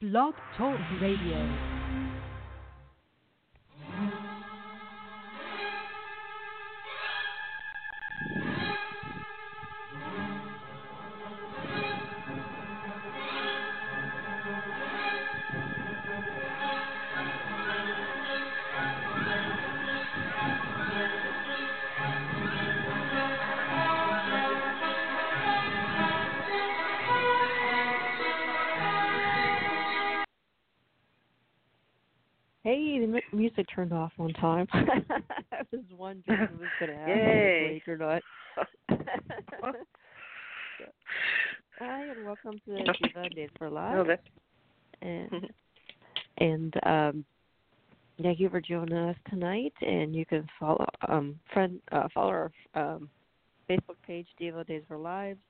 Blog Talk Radio. Time. I was wondering if it was going to happen Yay. this week or not. Hi, and welcome to Diva Days for Live. that, And, and um, thank you for joining us tonight. And you can follow um friend uh, follow our um, Facebook page, Diva Days for Lives.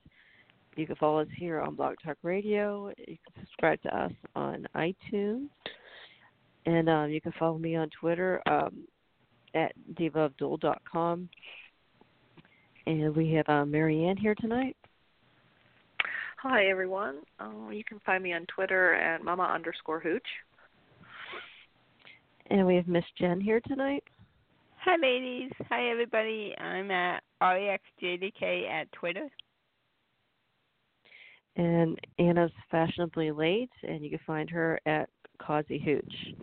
You can follow us here on Blog Talk Radio. You can subscribe to us on iTunes. And um, you can follow me on Twitter um, at divaofdool.com. And we have uh, Marianne here tonight. hi everyone. Uh, you can find me on Twitter at mama underscore hooch. And we have Miss Jen here tonight. Hi, ladies. Hi, everybody. I'm at REXJDK at Twitter. And Anna's fashionably late, and you can find her at Causey Hooch.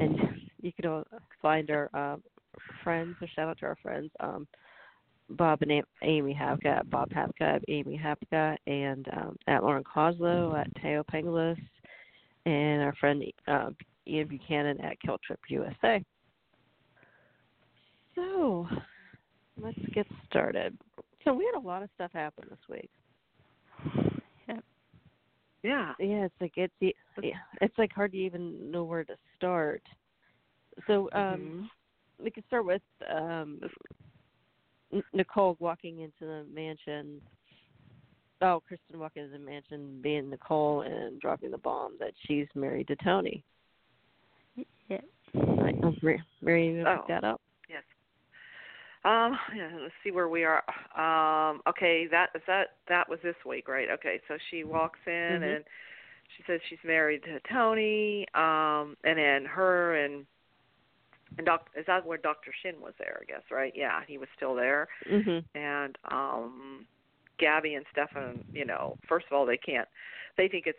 And you can all find our um, friends, a shout out to our friends, um, Bob and Amy Hapka at Bob Hapka at Amy Hapka, and um, at Lauren Koslow at Thaao Penghlis, and our friend uh, Ian Buchanan at Kill Trip USA. So, let's get started. So, we had a lot of stuff happen this week. Yeah. Yeah, it's like it's yeah, it's like hard to even know where to start. So um Mhm. we could start with um Nicole walking into the mansion. Oh, Kristen walking into the mansion, being Nicole, and dropping the bomb that she's married to Tony. Yeah. Right. Oh, Mary, Mary, you gonna Oh. pick that up? Um. Yeah. Let's see where we are. Um. Okay. That is that. That was this week, right? Okay. So she walks in Mhm. and she says she's married to Tony. Um. And then her and and doc is that where Doctor Shin was there? I guess right. Yeah. He was still there. Mhm. and um Gabi and Stefan, you know, first of all they can't they think it's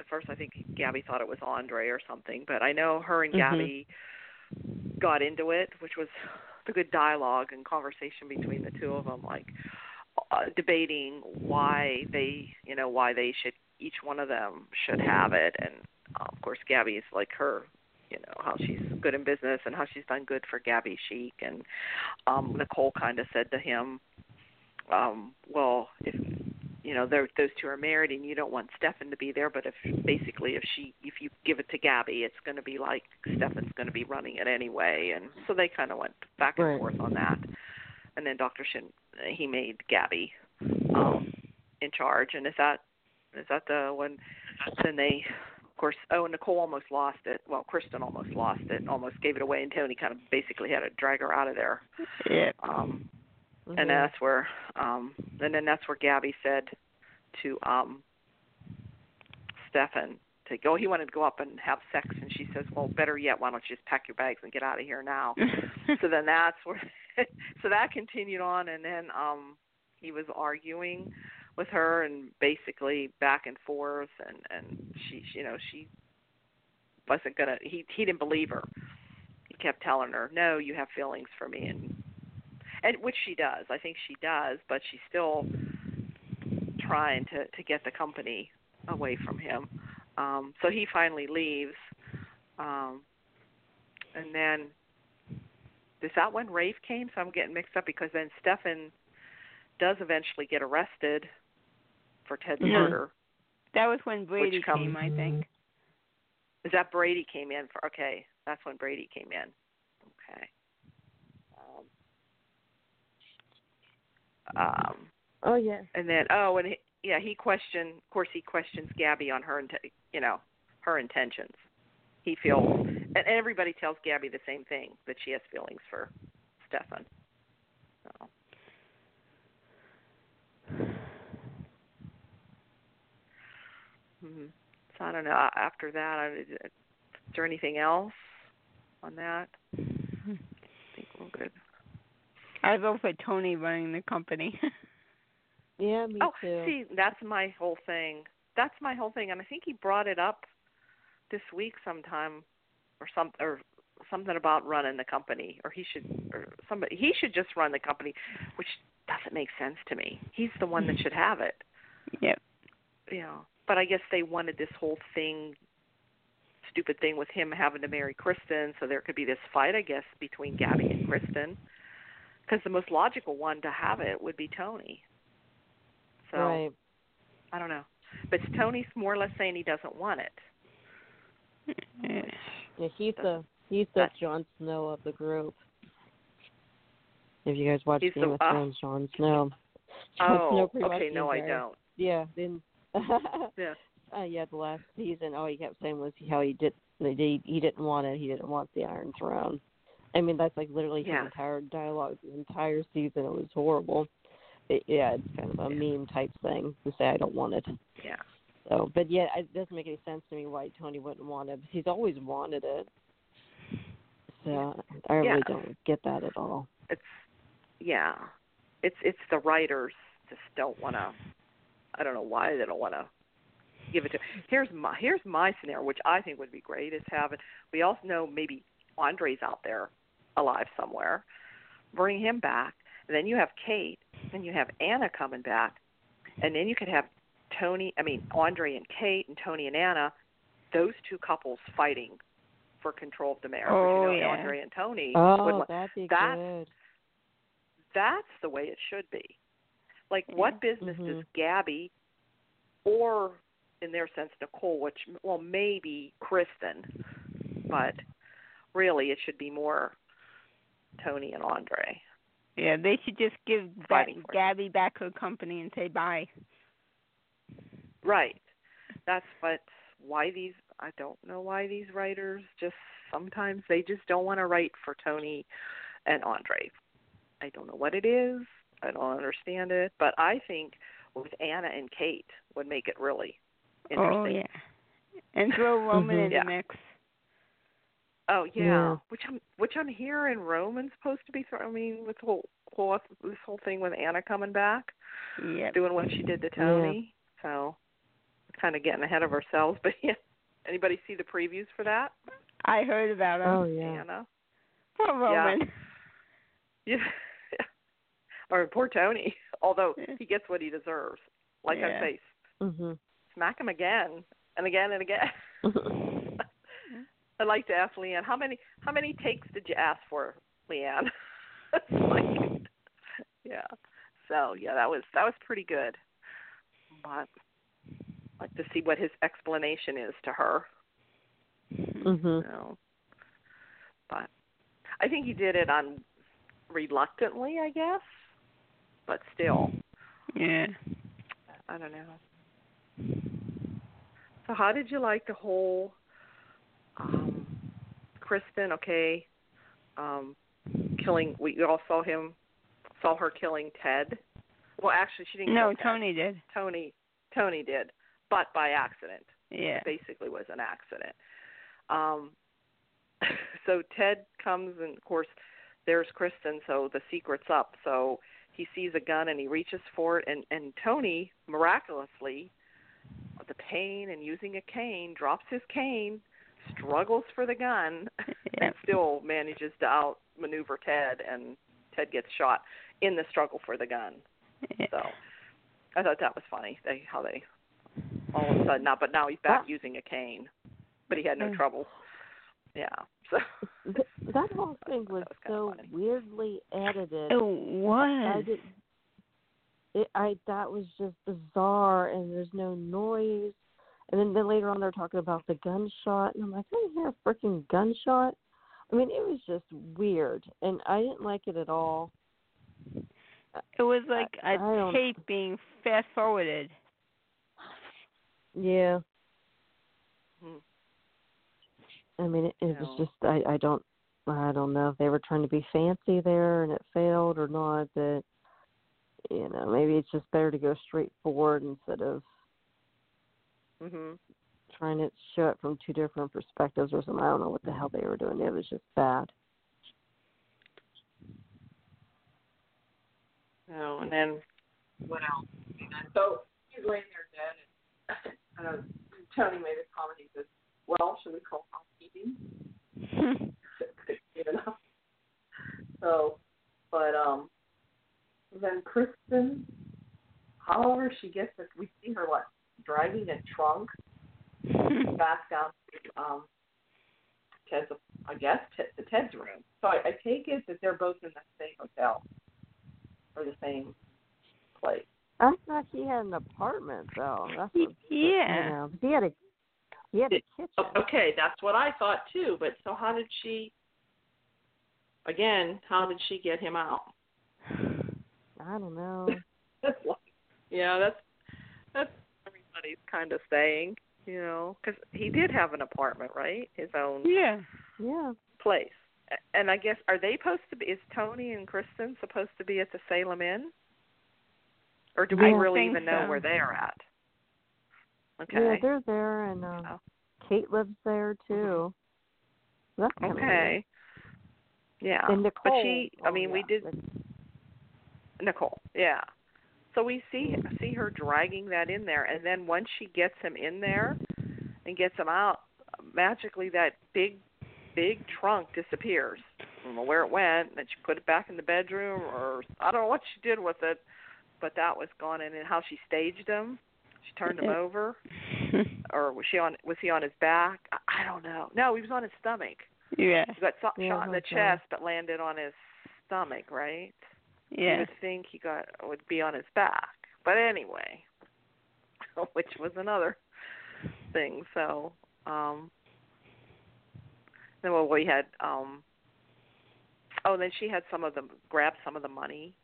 at first I think Gabi thought it was Andre or something, but I know her and Mhm. Gabi got into it, which was the good dialogue and conversation between the two of them like uh, debating why they, you know, why they should each one of them should have it. And uh, of course Gabi is like her you know how she's good in business and how she's done good for Gabi Chic and um Nicole kind of said to him um well if you know those two are married and you don't want Stefan to be there but if basically if she if you give it to Gabi it's going to be like Stefan's going to be running it anyway and so they kind of went back and Right. forth on that and then Dr. Shin he made Gabi um in charge and is that is that the when then they of course oh and Nicole almost lost it well Kristen almost lost it almost gave it away and Tony kind of basically had to drag her out of there Yeah. um Mhm. and that's where um and then that's where Gabi said to um Stefan to go he wanted to go up and have sex. And she says, Well better yet, why don't you just pack your bags and get out of here now? so then that's where so that continued on. And then um he was arguing with her and basically back and forth. And and she you know she wasn't gonna he he didn't believe her. He kept telling her no you have feelings for me. And and which she does i think she does but she's still trying to to get the company away from him um so he finally leaves um and then is that when Rafe came? So I'm getting mixed up because then Stefan does eventually get arrested for Ted's murder. that was when Brady comes- came, I think. Is that Brady came in for? Okay, that's when Brady came in. Okay. Um, um, Oh yeah. and then oh, and he, yeah, he questioned. Of course, he questions Gabi on her, you know, her intentions. He feels, and everybody tells Gabi the same thing that she has feelings for Stefan. So. hmm So I don't know. After that, I, is there anything else on that? I think we're good. I vote for Tony running the company. Yeah, me oh, too. see, that's my whole thing. That's my whole thing, and I think he brought it up this week sometime, or some or something about running the company, or he should, or somebody he should just run the company, which doesn't make sense to me. He's the one that should have it. yep. You know, but I guess they wanted this whole thing, stupid thing with him having to marry Kristen, so there could be this fight, I guess, between Gabi and Kristen. Because the most logical one to have it would be Tony. So right. I don't know, but Tony's more or less saying he doesn't want it. Yeah. He's the he's the Jon Snow of the group. If you guys watch Game the- of uh, Thrones, Jon Snow. Jon Snow Oh, much okay. No, I don't. Yeah, then Yeah. uh, yeah, the last season, all he kept saying was how he did he he didn't want it. He didn't want the Iron Throne. I mean, that's like literally Yeah. his entire dialogue, the entire season. It was horrible. It, yeah, it's kind of a Yeah. meme type thing to say I don't want it. Yeah. So, but yeah, it doesn't make any sense to me why Tony wouldn't want it. He's always wanted it. So I really don't get that at all. It's yeah. It's it's the writers just don't want to. I don't know why they don't want to give it to. Here's my here's my scenario, which I think would be great, is having. We also know maybe Andre's out there, alive somewhere. Bring him back, and then you have Kate, and you have Anna coming back, and then you could have Tony. I mean Andre and Kate, and Tony and Anna. Those two couples fighting for control of the mayor. Oh, you know, yeah. Andre and Tony Oh, want that'd be that's- good. that's the way it should be. Like, what business Mhm. does Gabi, or in their sense Nicole, which well maybe Kristen, but really it should be more Tony and Andre. Yeah, they should just give that Fighting for it. Gabi back her company and say bye. Right. That's what why these I don't know why these writers just sometimes they just don't want to write for Tony and Andre. I don't know what it is. I don't understand it, but I think with Anna and Kate would make it really interesting. Oh yeah. And throw Roman Mhm. in Yeah. the mix. Oh yeah. Yeah. which I'm which I'm hearing Roman's supposed to be. Throw, I mean, with the whole, whole this whole thing with Anna coming back, Yep. doing what she did to Tony. So, kind of getting ahead of ourselves. But yeah, anybody see the previews for that? I heard about it. Oh yeah. Anna. Poor Roman. Yeah. or poor Tony. Although he gets what he deserves. Like I Yeah. say, Mhm. smack him again and again and again. I'd like to ask Leann, how many how many takes did you ask for, Leann? Like, yeah. So yeah, that was that was pretty good. But I'd like to see what his explanation is to her. mhm. So, but I think he did it on reluctantly, I guess. But still, Yeah. I don't know. So how did you like the whole Kristen, okay, um killing we all saw him saw her killing Ted. Well actually she didn't No. Tony did. Tony Tony did, but by accident. Yeah. It basically was an accident. Um so Ted comes and of course there's Kristen, so the secret's up. So he sees a gun and he reaches for it and, and Tony miraculously with the pain and using a cane, drops his cane, struggles for the gun Yeah. and still manages to outmaneuver Ted and Ted gets shot in the struggle for the gun. Yeah. So I thought that was funny. They how they all of a sudden now, but now he's back That- using a cane, but he had no Mm. trouble. Yeah. So that whole thing was, was so funny. weirdly edited. It I did. It, I that was just bizarre, and there's no noise. And then, then later on, they're talking about the gunshot, and I'm like, I didn't hear a freaking gunshot. I mean, it was just weird, and I didn't like it at all. It was like I- a I tape being fast forwarded. Yeah, hmm. I mean, it, it No. was just I I don't I don't know if they were trying to be fancy there and it failed or not. That you know maybe it's just better to go straight forward instead of Mhm. trying to show it from two different perspectives or something. I don't know what the hell they were doing. It was just bad. Oh, and then what else? And so he's laying there dead, and uh, Tony made a comment. He says, "Well, should we call housekeeping?" you know. So, but um, then Kristen, however she gets it, we see her what driving a trunk back down to um Ted's, I guess, Ted, to Ted's room. So I, I take it that they're both in the same hotel or the same place. I thought he had an apartment though. That's what, yeah. You know, he had a he had a kitchen. Oh, Okay, that's what I thought too. But so how did she? Again, how did she get him out? I don't know. yeah, that's that's everybody's kind of saying, you know, because he did have an apartment, right? His own Yeah. Yeah. place. And I guess are they supposed to be? Is Tony and Kristen supposed to be at the Salem Inn? Or do we Yeah. I really think even know where they're at? Yeah, Okay. they're there and um Oh. Kate lives there too. That's kind Okay. Yeah. And Nicole. But she, I oh, mean, we yeah. did Nicole. Yeah. So we see see her dragging that in there, and then once she gets him in there and gets him out, magically that big big trunk disappears. I don't know where it went, and then she put it back in the bedroom, or I don't know what she did with it, but that was gone. And then how she staged him, she turned him over, or was she on? Was he on his back? I, I don't know. No, he was on his stomach. yeah. He got so, Yeah, shot in the chest, but landed on his stomach, right? You would think he got would be on his back, but anyway, which was another thing. So, um, then well, we had um, oh, then she had some of the grabbed some of the money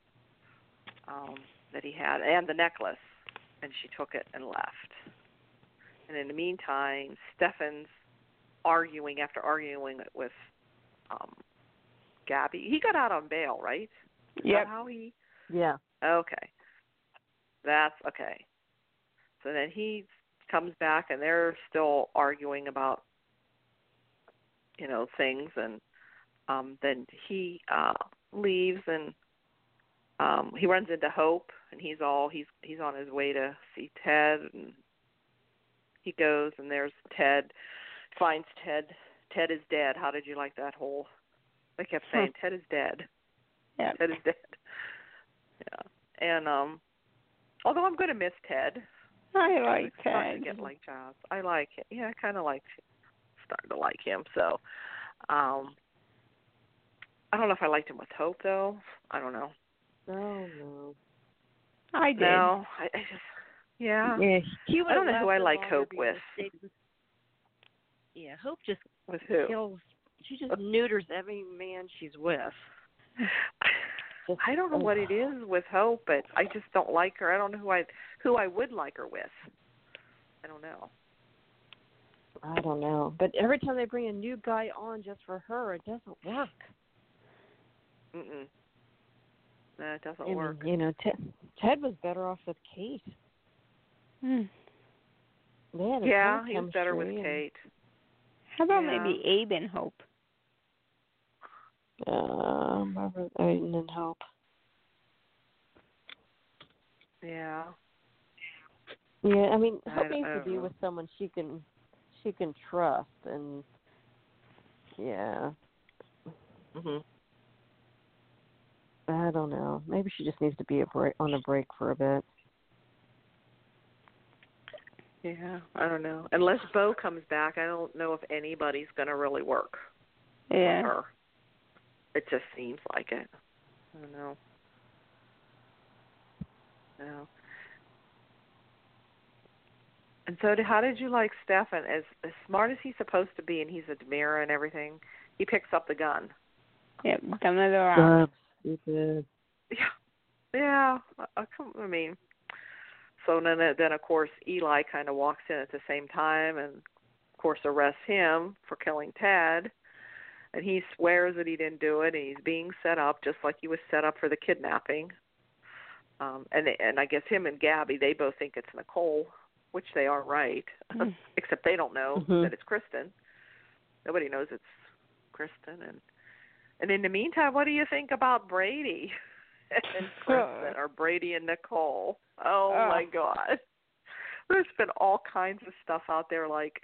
um, that he had and the necklace, and she took it and left. And in the meantime, Stefan's arguing after arguing with um, Gabi. He got out on bail, right? Is that how he? Yeah. Okay. That's okay. So then he comes back and they're still arguing about you know things and um then he uh leaves and um he runs into Hope and he's all he's he's on his way to see Ted and he goes and there's Ted finds Ted Ted is dead. How did you like that whole they kept saying Ted is dead. Yeah. Ted is dead. Yeah. And um although I'm gonna miss Ted. I like I'm starting Ted. to get like jobs. I like it. Yeah, I kinda like starting to like him. So um I don't know if I liked him with Hope though. I don't know. Oh no. I did. No. I, I just yeah. Yeah. He I don't know who I like Hope because with. Yeah, Hope just With who? kills. She just neuters every man she's with. Just- I don't know what it is with Hope, but I just don't like her. I don't know who I who I would like her with. I don't know. I don't know, but every time they bring a new guy on just for her, it doesn't work. Mm-mm. No, it doesn't I mean, work. you know, Ted, Ted was better off with Kate. Hmm. They had a Yeah, ton he was better with Kate. How about Yeah. maybe Abe and Hope? Um, Robert Aiden and Hope. Yeah. Yeah, I mean, I Hope don't- needs I to be know. with someone she can she can trust, and yeah, Mhm. I don't know. Maybe she just needs to be a break on a break for a bit. Yeah, I don't know. Unless Bo comes back, I don't know if anybody's going to really work Yeah. For her. It just seems like it. I don't know. No. And so, how did you like Stefan? As as smart as he's supposed to be, and he's a DiMera and everything, he picks up the gun. Yep. Dumb as a rock. stupid. Yeah, yeah. I, I come- I mean, so then uh, then of course Eli kind of walks in at the same time, and of course arrests him for killing Ted, and he swears that he didn't do it, and he's being set up just like he was set up for the kidnapping. Um, and they, and I guess him and Gabi, they both think it's Nicole which they are right. Mm. Except they don't know Mhm. that it's Kristen. Nobody knows it's Kristen and and in the meantime, what do you think about Brady and Kristen or Brady and Nicole? Oh Oh. my god. There's been all kinds of stuff out there like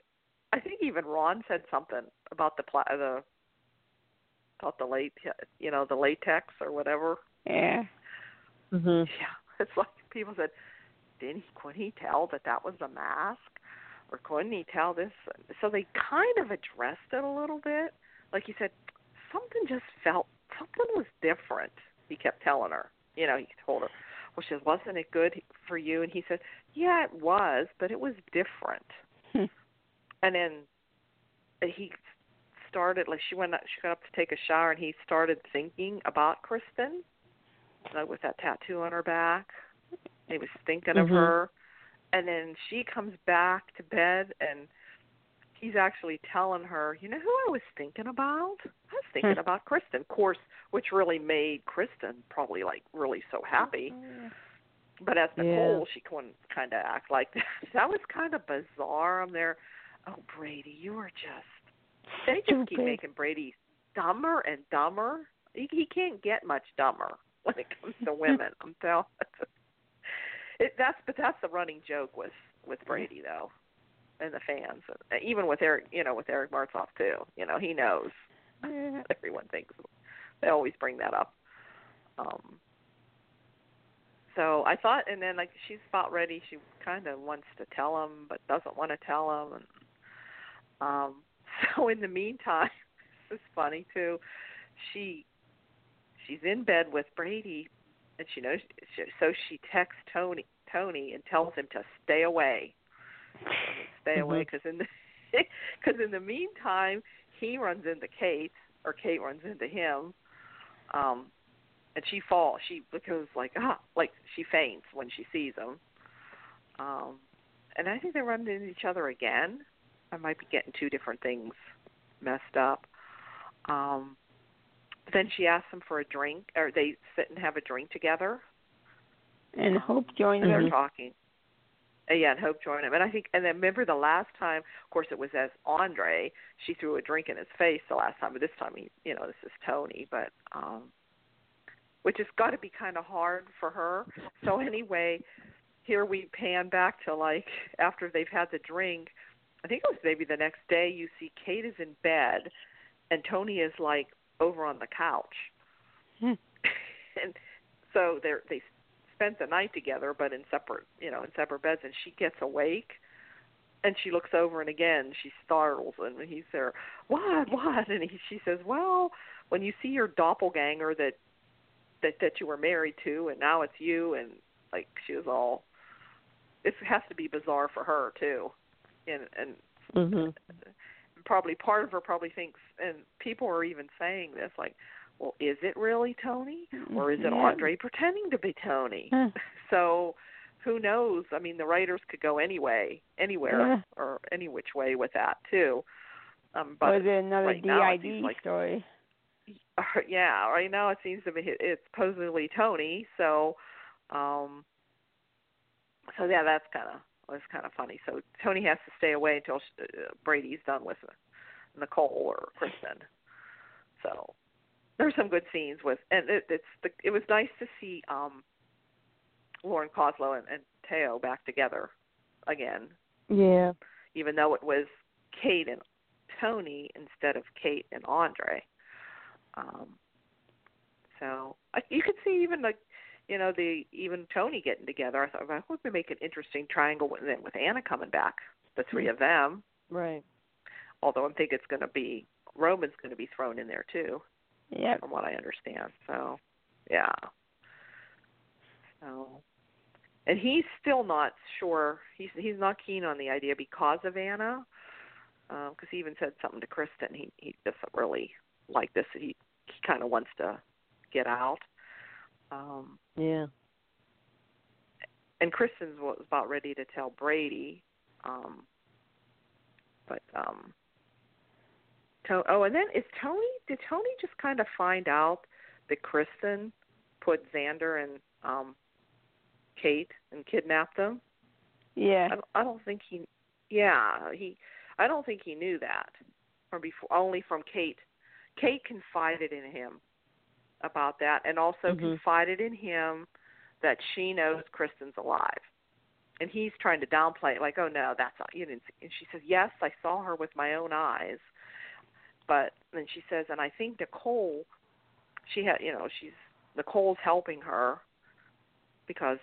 I think even Ron said something about the pla- the about the late you know the latex or whatever. Yeah. Mhm. Yeah, it's like people said, didn't he, couldn't he tell that that was a mask, or couldn't he tell this? So they kind of addressed it a little bit. Like he said, something just felt something was different. He kept telling her. You know, he told her. Well, she says, wasn't it good for you? And he said, yeah, it was, but it was different. Hmm. and then he started like she went up, she got up to take a shower and he started thinking about Kristen like with that tattoo on her back. He was thinking of Mhm. her. And then she comes back to bed and he's actually telling her, You know who I was thinking about? I was thinking Hmm. about Kristen, of course, which really made Kristen probably like really so happy. But as Yeah. Nicole, she couldn't kind of act like that. That was kind of bizarre. I'm there. Oh, Brady, you are just. They just keep making Brady dumber and dumber. He, he can't get much dumber when it comes to women. I'm telling. It, that's but that's the running joke with with Brady though, and the fans, and even with Eric, you know, with Eric Martsolf too. You know, he knows everyone thinks they always bring that up. Um so I thought and then like she's about ready, she kinda wants to tell him but doesn't want to tell him and um so in the meantime, this is funny too. She she's in bed with Brady and she knows so she texts Tony Tony and tells him to stay away. Stay away Mhm. because in the because in the meantime he runs into Kate or Kate runs into him, um, and she falls. She goes like ah, like she faints when she sees him. Um, and I think they run into each other again. I might be getting two different things messed up. Um, then she asks him for a drink, or they sit and have a drink together. And Hope joined and they're them. talking. Uh, yeah, and Hope joined him. And I think, and then remember the last time, of course, it was as Andre. She threw a drink in his face the last time, but this time he, you know, this is Tony. But, um, which has got to be kind of hard for her. So anyway, here we pan back to like after they've had the drink. I think it was maybe the next day. You see Kate is in bed, and Tony is like over on the couch. Hmm. and so they're they spent the night together but in separate you know in separate beds and she gets awake and she looks over and again she startles and he's there what what and he, she says well when you see your doppelganger that that that you were married to and now it's you and like she was all it has to be bizarre for her too and and Mhm. probably part of her probably thinks and people are even saying this like well is it really tony? Or is it andre pretending to be tony? So who knows? I mean the writers could go anyway anywhere Yeah. or any which way with that too. Um but or is it another right DID like- story? yeah right now it seems to be it's supposedly tony so um so yeah that's kind of was kind of funny so tony has to stay away until uh, brady's done with nicole or kristen so there's some good scenes with and it, it's the, it was nice to see um lauren Koslow and, and Thaao back together again Yeah. even though it was Kate and Tony instead of Kate and Andre. Um, so I, you could see even like, you know, the even Tony getting together. I thought, well, I hope we make an interesting triangle with with Anna coming back, the three hmm. of them. Right. Although I think it's going to be Roman's going to be thrown in there too, Yep. from what I understand. So, yeah. So, and he's still not sure. He's he's not keen on the idea because of Anna, um, because he even said something to Kristen. He he doesn't really like this. He he kind of wants to get out. Um, Yeah. and Kristen was about ready to tell Brady, um, but um, to, oh, and then is Tony? Did Tony just kind of find out that Kristen put Xander and um, Kate and kidnapped them? Yeah. I don't, I don't think he. Yeah, he. I don't think he knew that from before. Only from Kate. Kate confided in him about that, and also Mhm. confided in him that she knows Kristen's alive. And he's trying to downplay it, like, "Oh no, that's not you didn't." See. And she says, "Yes, I saw her with my own eyes." But then she says, and I think Nicole, she had, you know, she's Nicole's helping her because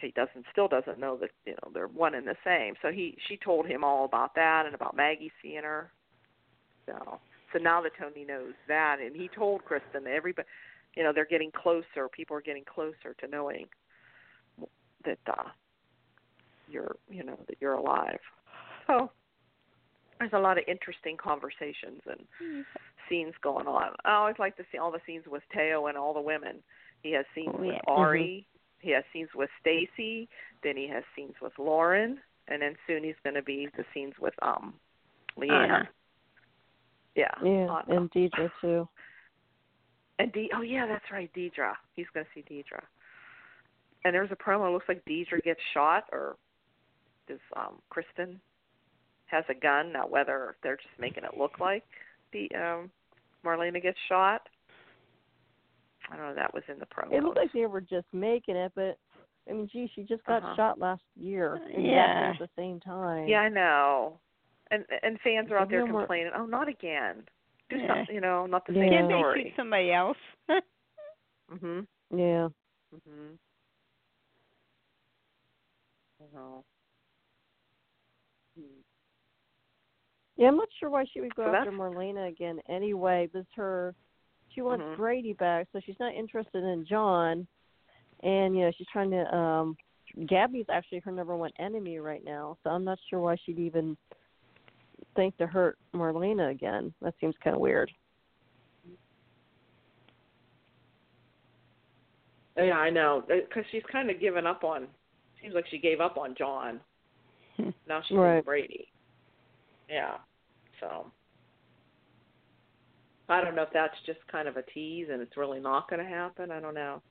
Kate doesn't still doesn't know that you know they're one and the same. So he she told him all about that and about Maggie seeing her. So so now that Tony knows that, and he told Kristen that everybody, you know, they're getting closer. People are getting closer to knowing that uh you're you know that you're alive. So there's a lot of interesting conversations and scenes going on. I always like to see all the scenes with Thaao and all the women. He has scenes Oh, with yeah. Ari. He has scenes with Stacy. Then he has scenes with Lauren, and then soon he's going to be the scenes with um Leann. Anna. Yeah. Yeah, Anna. and Deidre too. And De- oh yeah, that's right, Deidre. He's going to see Deidre. And there's a promo. It looks like Deidre gets shot, or does um Kristen has a gun? Now whether they're just making it look like the um Marlena gets shot. I don't know. That was in the promo. It looked like they were just making it, but I mean, gee, she just got Uh-huh. shot last year, exactly Yeah. at the same time. Yeah, I know. And and fans are out there Give me more- complaining, "Oh, not again! Do Yeah. something, you know, not the Yeah. same Can't they story." shoot somebody else? Mhm. Yeah. Mhm. I know. Hmm. Yeah, I'm not sure why she would go So after that's- Marlena again anyway. Because her, she wants Mhm. Brady back, so she's not interested in John, and you know she's trying to. um Gabi's actually her number one enemy right now, so I'm not sure why she'd even think to hurt Marlena again. That seems kind of weird. Yeah, I know. Uh, because she's kind of given up on. Seems like she gave up on John. Now she's Right. with Brady. Yeah. So. I don't know if that's just kind of a tease and it's really not going to happen. I don't know.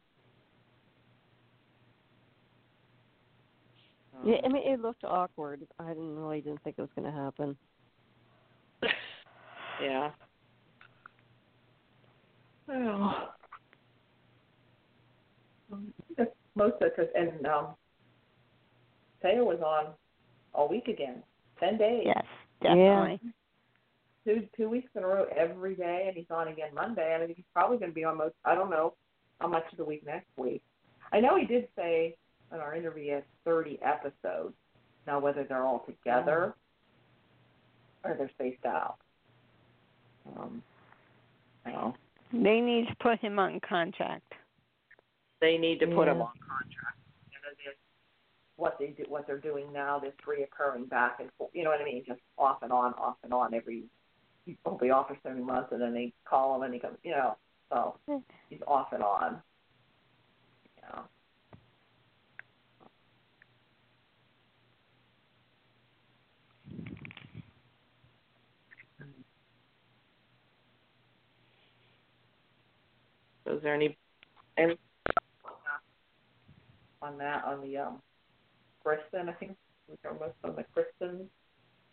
Yeah, I um, mean it looked awkward. I didn't really didn't think it was going to happen. Yeah. Well, that's most of it, and um, Thaao was on all week again, ten days, yes, definitely. two two weeks in a row every day, and he's on again Monday. And I mean, he's probably going to be on most. I don't know how much of the week next week. I know he did say in our interview he has thirty episodes. Now, whether they're all together or they're spaced out. Um, you know. They need to put him on contract. they need to put him on contract. You know, there's what they do, what they're doing now, this reoccurring back and forth. You know what I mean? Just off and on, off and on. Every he'll be off for so many months, and then they call him, and he comes. You know, so he's off and on. You know. So is there any any on that on the um Kristen? I think we are most on the Kristen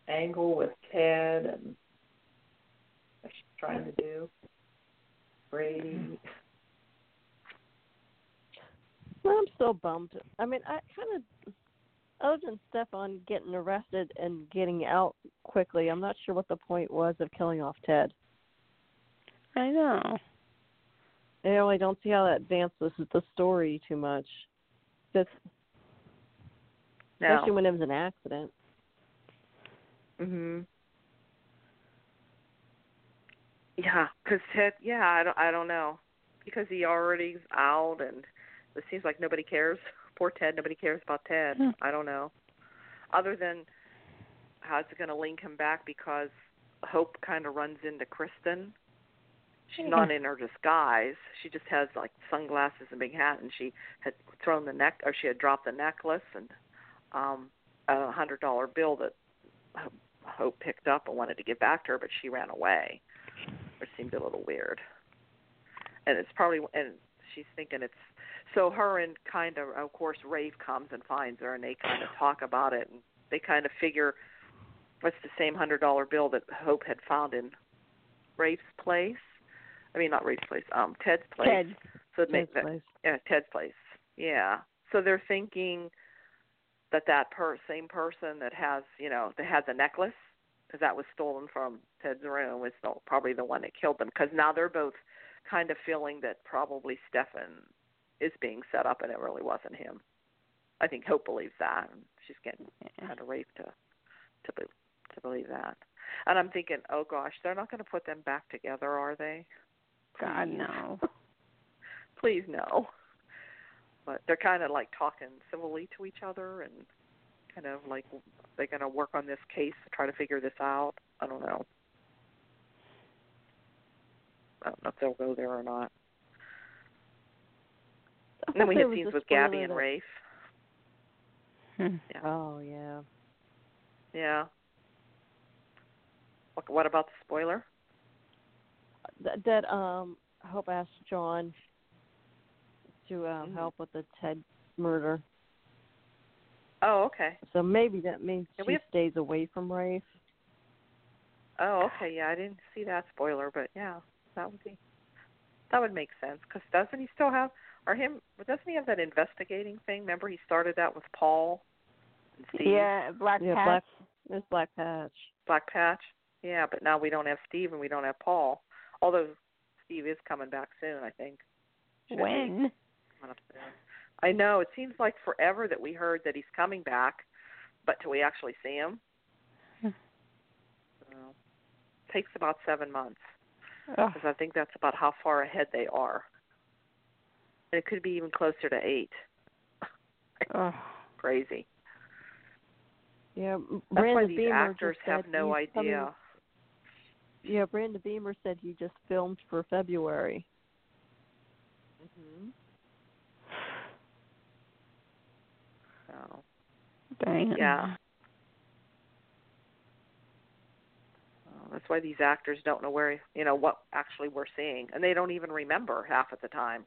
angle with Ted and what she's trying to do. Brady. Well, I'm still bummed. I mean, I kind of, other than Stefan getting arrested and getting out quickly, I'm not sure what the point was of killing off Ted. I know. I really don't see how that advances the story too much. Just, especially when it was an accident. Mhm. Yeah, because Ted. Yeah, I don't. I don't know because he already's out, and it seems like nobody cares. Poor Ted. Nobody cares about Ted. Hmm. I don't know. Other than how's it going to link him back because Hope kind of runs into Kristen. She's not in her disguise. She just has like sunglasses and big hat, and she had thrown the neck, or she had dropped the necklace and um a hundred dollar bill that Hope picked up and wanted to give back to her, but she ran away, which seemed a little weird. And it's probably and she's thinking it's so her and kind of of course Rafe comes and finds her and they kind of talk about it and they kind of figure what's the same hundred dollar bill that Hope had found in Rafe's place. I mean not Rafe's place, um Ted's place. Ted. So it makes Ted's that place. yeah, Ted's place. Yeah. So they're thinking that that per same person that has, you know, that had the necklace because that was stolen from Ted's room was the, probably the one that killed them because now they're both kind of feeling that probably Stefan is being set up and it really wasn't him. I think Hope believes that and she's getting Yeah. kind of raped to to be, to believe that. And I'm thinking, oh gosh, they're not going to put them back together, are they? God no. Please no. But they're kind of like talking civilly to each other and kind of like they're going to work on this case to try to figure this out. I don't know. I don't know if they'll go there or not. And then we There had scenes with Gabi and that- Rafe. Hmm. Yeah. Oh yeah. Yeah. What, what about the spoiler? That, that um Hope asked John to um Mhm. help with the Ted murder. Oh, okay. So maybe that means Yeah, she we have- stays away from Rafe. Oh, okay. Yeah, I didn't see that spoiler, but yeah, that would be that would make sense. Because doesn't he still have or him? Doesn't he have that investigating thing? Remember, he started that with Paul Steve. Yeah, Black yeah, Patch. Black there's Black Patch. Black Patch. Yeah, but now we don't have Steve and we don't have Paul. Although Steve is coming back soon, I think. Should When? coming up soon. I know. It seems like forever that we heard that he's coming back, but till we actually see him, Hmm. so, takes about seven months. Because I think that's about how far ahead they are. And it could be even closer to eight. Ugh. Crazy. Yeah, M- That's why these Beemer actors have no he's coming- idea. Yeah, Brandon Beemer said he just filmed for February. hmm So Dang. Yeah. uh, that's why these actors don't know where you know what actually we're seeing, and they don't even remember half of the time.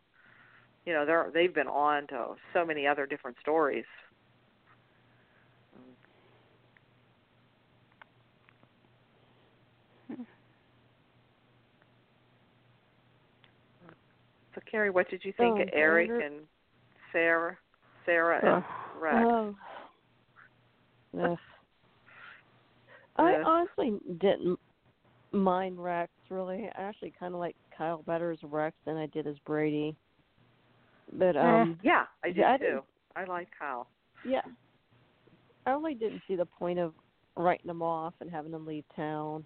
You know, they're they've been on to so many other different stories. So, Carrie, what did you think Oh, of Eric and Sarah, Sarah Ugh. and Rex? Oh. Ugh. I honestly didn't mind Rex really. I actually kind of like Kyle better as Rex than I did as Brady. But Eh. um, Yeah, I did I too. I like Kyle. yeah, I really didn't see the point of writing them off and having them leave town.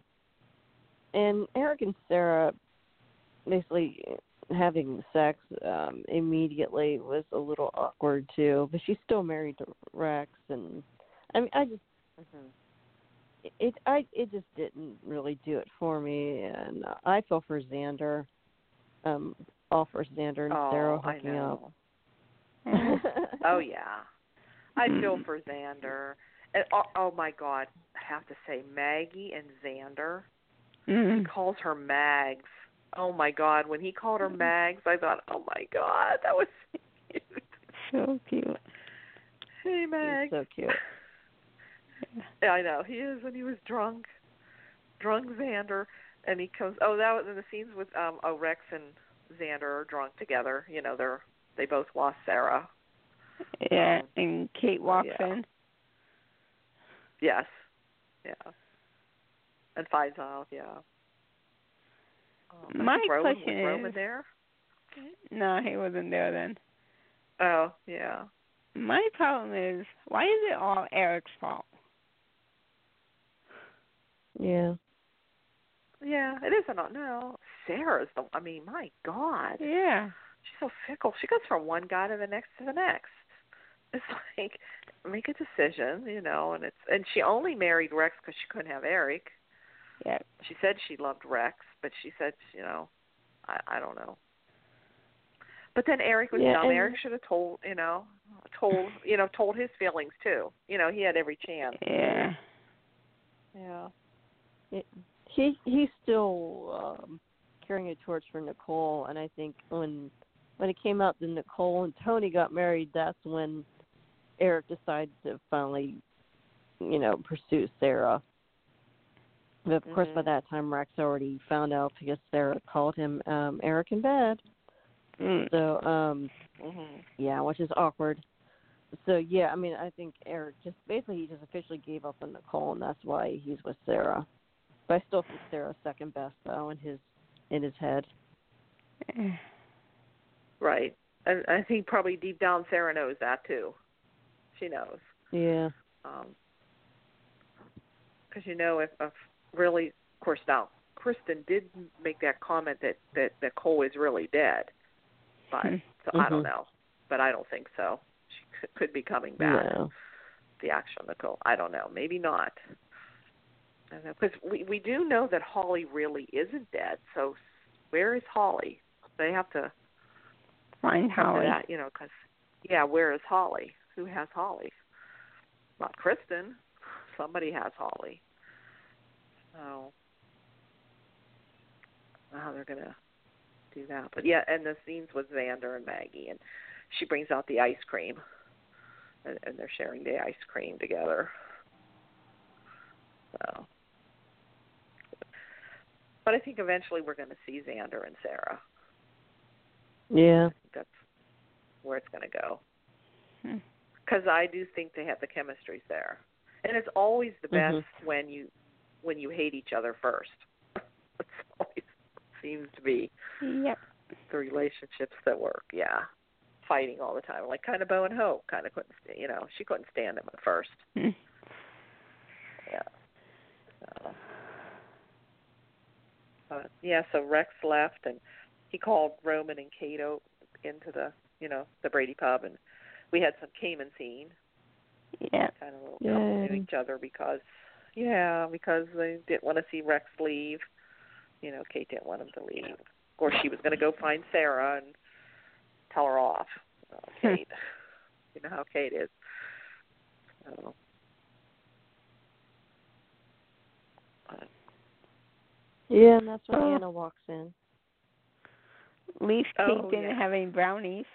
And Eric and Sarah basically having sex um immediately was a little awkward too. But she's still married to Rex, and I mean, I just Mm-hmm. it I it just didn't really do it for me, and I feel for Xander, um, all for Xander and oh, Sarah hooking up. oh yeah, I feel for Xander. And oh, oh my God, I have to say Maggie and Xander. He Mm. calls her Mags. Oh my God, when he called her Mags, I thought, oh my God, that was so cute. So cute. Hey Mags. so cute. Yeah, I know he is when he was drunk, drunk Xander, and he comes. Oh, that was in the scenes with um. Oh, Rex and Xander are drunk together. You know, they're they both lost Sarah. Yeah, Um, and Kate walks yeah. in. Yes. Yeah. And finds out. Yeah. Um, I My think Roman, question was Roman is- there? No, he wasn't there then. Oh, yeah. My problem is, why is it all Eric's fault? Yeah. Yeah, it is. I don't No, Sarah's the. I mean, my God, Yeah. she's so fickle. She goes from one guy to the next to the next. It's like make a decision, you know. And it's and she only married Rex because she couldn't have Eric. Yeah. She said she loved Rex, but she said, you know, I I don't know. But then Eric was Yeah, dumb. Eric should have told, you know, told, you know, told his feelings too. You know, he had every chance. Yeah. Yeah. He he's still um carrying a torch for Nicole, and I think when when it came out that Nicole and Tony got married, that's when Eric decided to finally, you know, pursue Sarah. But of course, by Mhm. that time, Rex already found out because Sarah called him um Eric in bed. Mm. So, um, Mhm. yeah, which is awkward. So yeah, I mean, I think Eric just basically he just officially gave up on Nicole, and that's why he's with Sarah. But I still think Sarah's second best though in his in his head. Right. And I think probably deep down Sarah knows that too. She knows. Yeah. Um, because you know if, if really of course now Kristen did make that comment that that that Cole is really dead. But Hmm. so I don't Mhm. know. But I don't think so. She could, could be coming back. No. the actual Nicole. I don't know. Maybe not. Because we we do know that Holly really isn't dead. So where is Holly? They have to Find Holly. that, you know. Because yeah, where is Holly? Who has Holly? Not Kristen. Somebody has Holly. So how they're gonna do that? But yeah, and the scenes with Xander and Maggie, and she brings out the ice cream, and, and they're sharing the ice cream together. So, but I think eventually we're going to see Xander and Sarah. Yeah. That's where it's going to go. Hmm. Because I do think they have the chemistry there, and it's always the best Mhm. when you when you hate each other first. it's always seems to be Yep. the relationships that work. Yeah, fighting all the time, like kind of Bo and Hope. Kind of couldn't, you know, she couldn't stand him at first. Yeah. So, but yeah, so Rex left, and he called Roman and Cato into the, you know, the Brady pub, and we had some Cayman scene, Yeah. kind of a little Yay. each other because, yeah, because they didn't want to see Rex leave. You know, Kate didn't want him to leave. Of course, she was going to go find Sarah and tell her off. Oh, Kate, you know how Kate is. So, but Yeah, and that's when Oh. Anna walks in. At least Kate Oh, didn't yeah. have any brownies.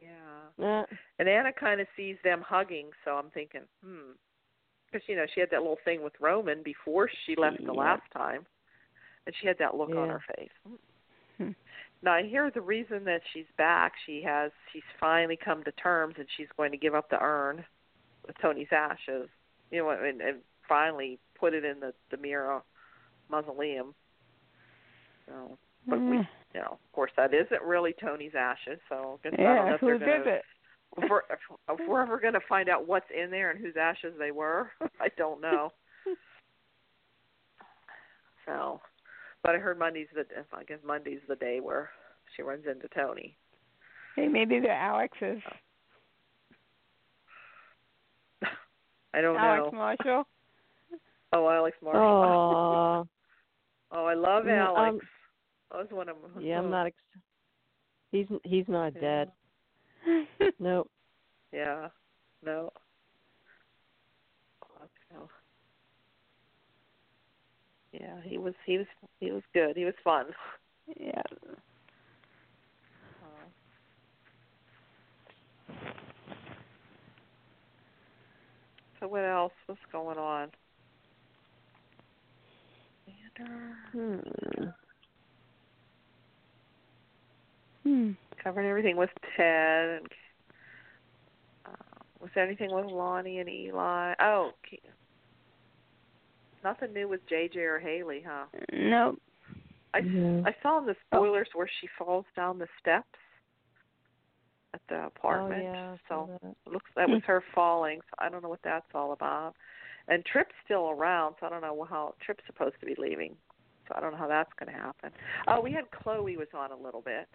yeah. Uh, And Anna kind of sees them hugging, so I'm thinking, hmm. Because, you know, she had that little thing with Roman before she left the last time. And she had that look on her face. Hmm. Now, I hear the reason that she's back, she has, she's finally come to terms and she's going to give up the urn with Tony's ashes, you know, and, and finally put it in the, DiMera mausoleum. So, but we, Mm. you know, of course, that isn't really Tony's ashes, so I guess I don't know yeah, if who they're gonna it? If we're, if, if we're ever going to find out what's in there and whose ashes they were, I don't know. so, but I heard Monday's the I guess Monday's the day where she runs into Tony. Hey, maybe they're Alex's. I don't Alex know. Alex Marshall. Oh, Alex Marshall. oh, oh, I love Alex. um, that was one of them. yeah. I'm not. Ex- he's he's not Yeah. dead. Nope. Yeah. No. Yeah, he was he was he was good. He was fun. yeah. So what else? was going on? Hmm. Hmm. Covered everything with Ted. And, uh, was there anything with Lani and Eli? Oh, Ke- nothing new with JJ or Haley, huh? Nope. I, Yeah. I saw in the spoilers where she falls down the steps at the apartment. Oh yeah. I so that. it looks that was her falling. So I don't know what that's all about. And Trip's still around, so I don't know how Trip's supposed to be leaving. So I don't know how that's going to happen. Oh, we had Chloe was on a little bit.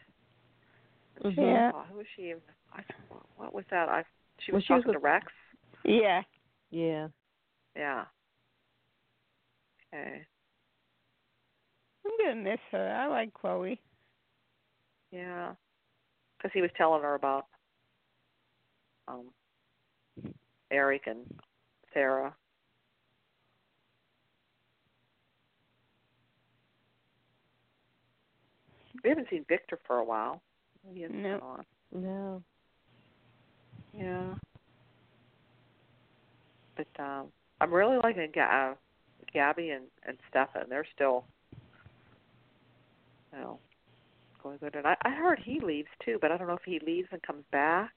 And she- Mhm. Yeah. oh, who was she? I, what was that? I she Well, was she was talking to Rex. Yeah. Yeah. Yeah. Okay. I'm gonna miss her. I like Chloe. Yeah. Because he was telling her about um Eric and Sarah. We haven't seen Victor for a while. Nope. on. No. Yeah. But um I'm really liking uh, Gabi and and Stefan. They're still, you know, going good. And I I heard he leaves too, but I don't know if he leaves and comes back.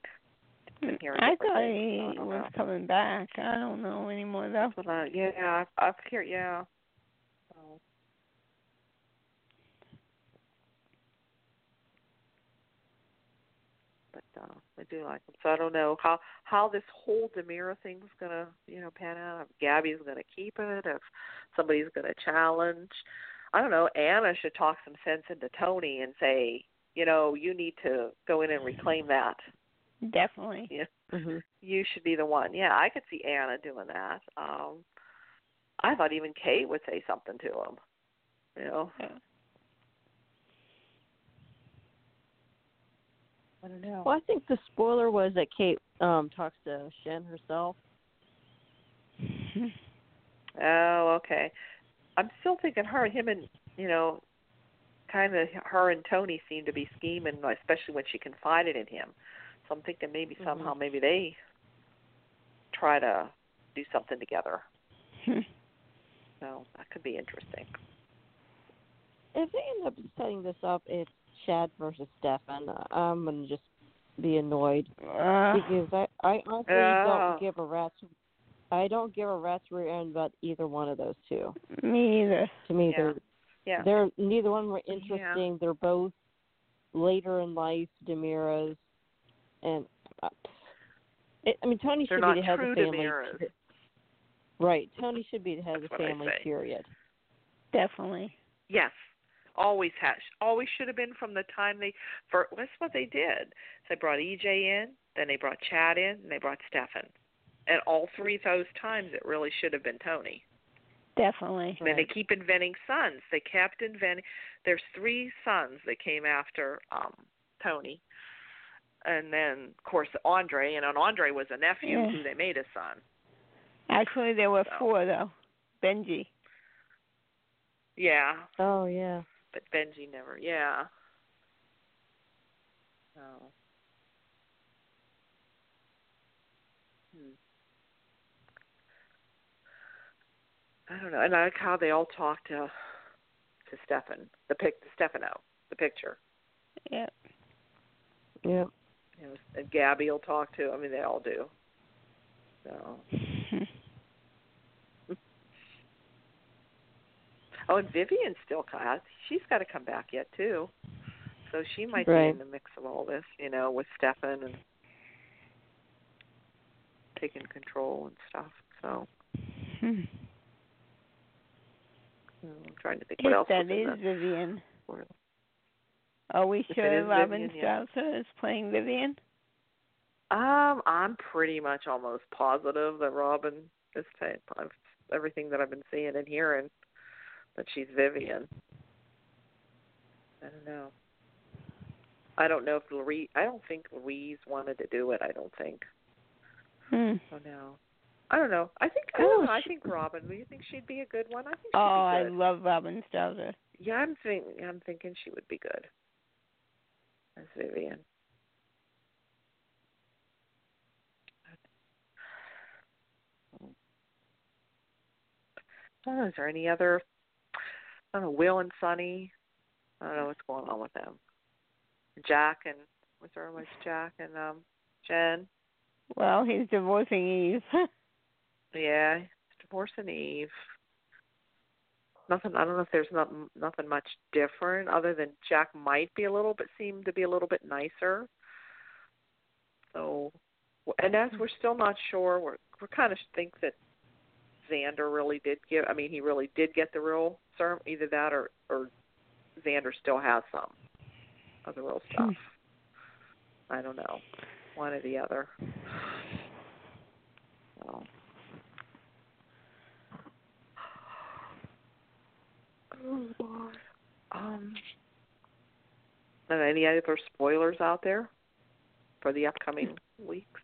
I thought he so I don't was know. coming back. I don't know anymore though. But uh, yeah, I've, I've heard yeah. So. But uh, I do like him. So I don't know how how this whole DiMera thing's gonna you know pan out. If Gabi's gonna keep it, if somebody's gonna challenge. I don't know. Anna should talk some sense into Tony and say, you know, you need to go in and reclaim that. Definitely. Yeah. hmm You should be the one. Yeah, I could see Anna doing that. Um I thought even Kate would say something to him. You know. Yeah. I don't know. Well, I think the spoiler was that Kate um talks to Shin herself. Oh, okay. I'm still thinking her, and him, and you know, kind of her and Tony seem to be scheming, especially when she confided in him. So I'm thinking maybe Mhm. somehow maybe they try to do something together. So that could be interesting. If they end up setting this up, it's Chad versus Stefan. I'm gonna just be annoyed Uh, because I I honestly Yeah. don't give a rat's I don't give a rat's rear end about either one of those two. me either. To me, Yeah. they're Yeah. they're neither one were Yeah. interesting. They're both later in life DiMeras, and uh, it, I mean Tony They're should be the head of the family. DiMeras. Right, Tony should be the head of the That's what I family. Period. Definitely. Yes. Always has. Always should have been from the time they. For that's what they did. They brought EJ in, then they brought Chad in, and they brought Stefan. And all three of those times, it really should have been Tony. Definitely. And then they keep inventing sons. They kept inventing. There's three sons that came after um Tony, and then of course Andre, and Andre was a nephew Yeah. who they made a son. Actually, there were So. four though. Benji. Yeah, Oh yeah. But Benji never. Yeah. Oh. Hmm. I don't know, and I like how they all talk to to Stefan, the pic, Stefano, the picture. Yep. Yep. You know, and Gabi will talk to. I mean, they all do. So. Oh, and Vivian's still. Of, she's got to come back yet too. So she might be in the mix of all this, you know, with Stefan and taking control and stuff. So Hmm. you I'm trying to think what if else that is the Vivian. spoiler. Are we sure Robin Vivian, yeah. Is playing Vivian? Um, I'm pretty much almost positive that Robin is of everything that I've been seeing and hearing that she's Vivian. I don't know. I don't know if Louise. I don't think Louise wanted to do it. I don't think. Hmm. Oh no. I don't know. I think I Oh, don't know. I think Robin. Do you think she'd be a good one? I think she'd Oh, I be good. love Robin Strasser. yeah, I'm thinking. I'm thinking she would be good as Vivian. Oh, is there any other? I don't know. Will and Sonny. I don't know what's going on with them. Jack and what's her name? Jack and um Jen. Well, he's divorcing Eve. Yeah, divorcing Eve. Nothing. I don't know if there's not nothing much different other than Jack might be a little bit seem to be a little bit nicer. So, and as we're still not sure, we're we're kind of think that Xander really did give. I mean, he really did get the real serum. Either that or or Xander still has some of the real stuff. I don't know, one or the other. So. Oh boy. Um. Are any other spoilers out there for the upcoming weeks?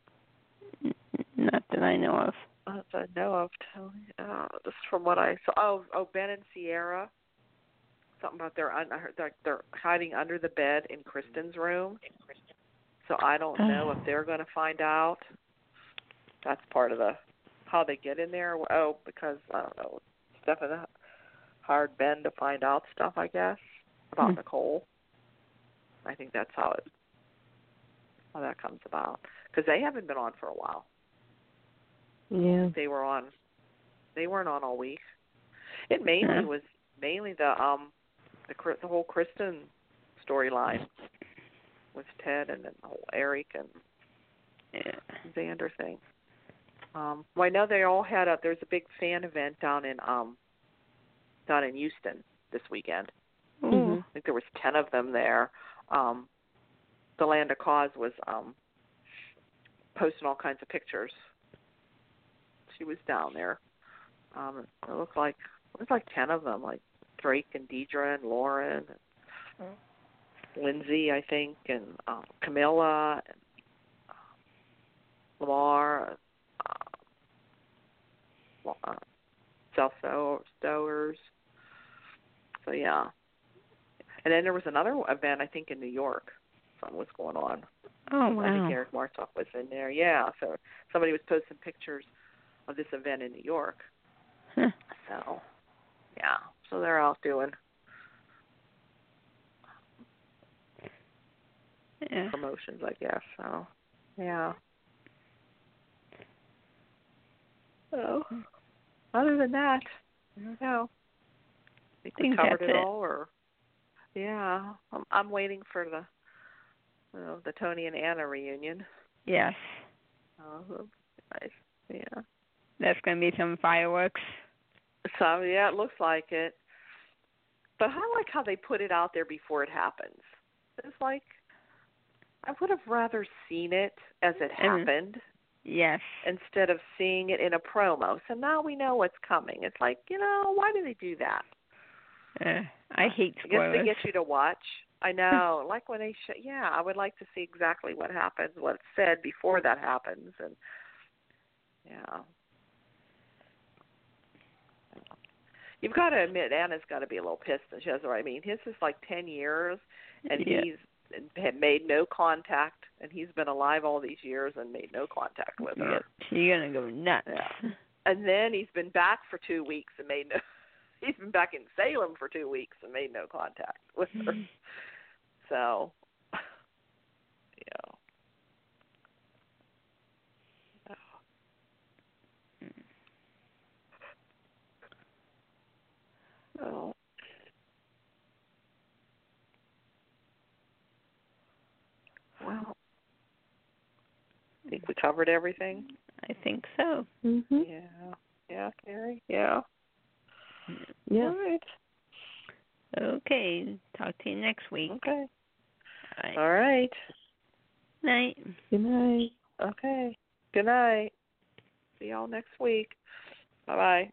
Not that I know of. That I know of, Tony. Uh, just from what I saw. Oh, oh, Ben and Sierra something about they're un- they're, they're hiding under the bed in Kristen's room. So I don't know if they're going to find out. That's part of the how they get in there. Oh, because I don't know. Stefan hired Ben to find out stuff, I guess, about Hmm. Nicole. I think that's how it how that comes about because they haven't been on for a while. Yeah. They were on. They weren't on all week. It mainly was mainly the um the the whole Kristen storyline with Ted and then the whole Eric and Yeah. Xander thing. Um, well, I know they all had a. There's a big fan event down in um down in Houston this weekend. Ooh. I think there was ten of them there. Um, the Land of Cause was um posting all kinds of pictures. She was down there. Um, it looked like it was like ten of them, like Drake and Deidre and Lauren, and Lindsay, I think, and um, Camila and um, Lamon, uh, uh, Sal Stowers. So yeah, and then there was another event I think in New York. Something was going on. Oh wow! I think. Eric Martsolf was in there. Yeah, so somebody was posting pictures of this event in New York. Huh. So, yeah, so they're out doing Yeah. promotions, I guess. So, yeah. So, other than that, I don't know. I think we Think covered that's it it. all, or yeah, I'm I'm waiting for the you know, the Tony and Anna reunion. Yes. Oh, that'll nice. Yeah. That's gonna be some fireworks. So yeah, it looks like it. But I like how they put it out there before it happens. It's like I would have rather seen it as it Mhm. happened Yes. instead of seeing it in a promo. So now we know what's coming. It's like, you know, why do they do that? Uh, I hate I guess spoilers. they get you to watch. I know, like when they show. Yeah, I would like to see exactly what happens, what's said before that happens, and yeah. You've got to admit, Anna's got to be a little pissed, and she has. I mean, his is like ten years, and Yeah. he's had made no contact, and he's been alive all these years and made no contact with her. Yep. You're gonna go nuts. Yeah. And then he's been back for two weeks and made no. He's been back in Salem for two weeks and made no contact with her. So, Oh. Well, I think we covered everything. I think so. Mhm. Yeah. Yeah, Carrie. Yeah. Yeah. All right. Okay. Talk to you next week. Okay. All right. All right. Night. Good night. Okay. Good night. See y'all next week. Bye bye.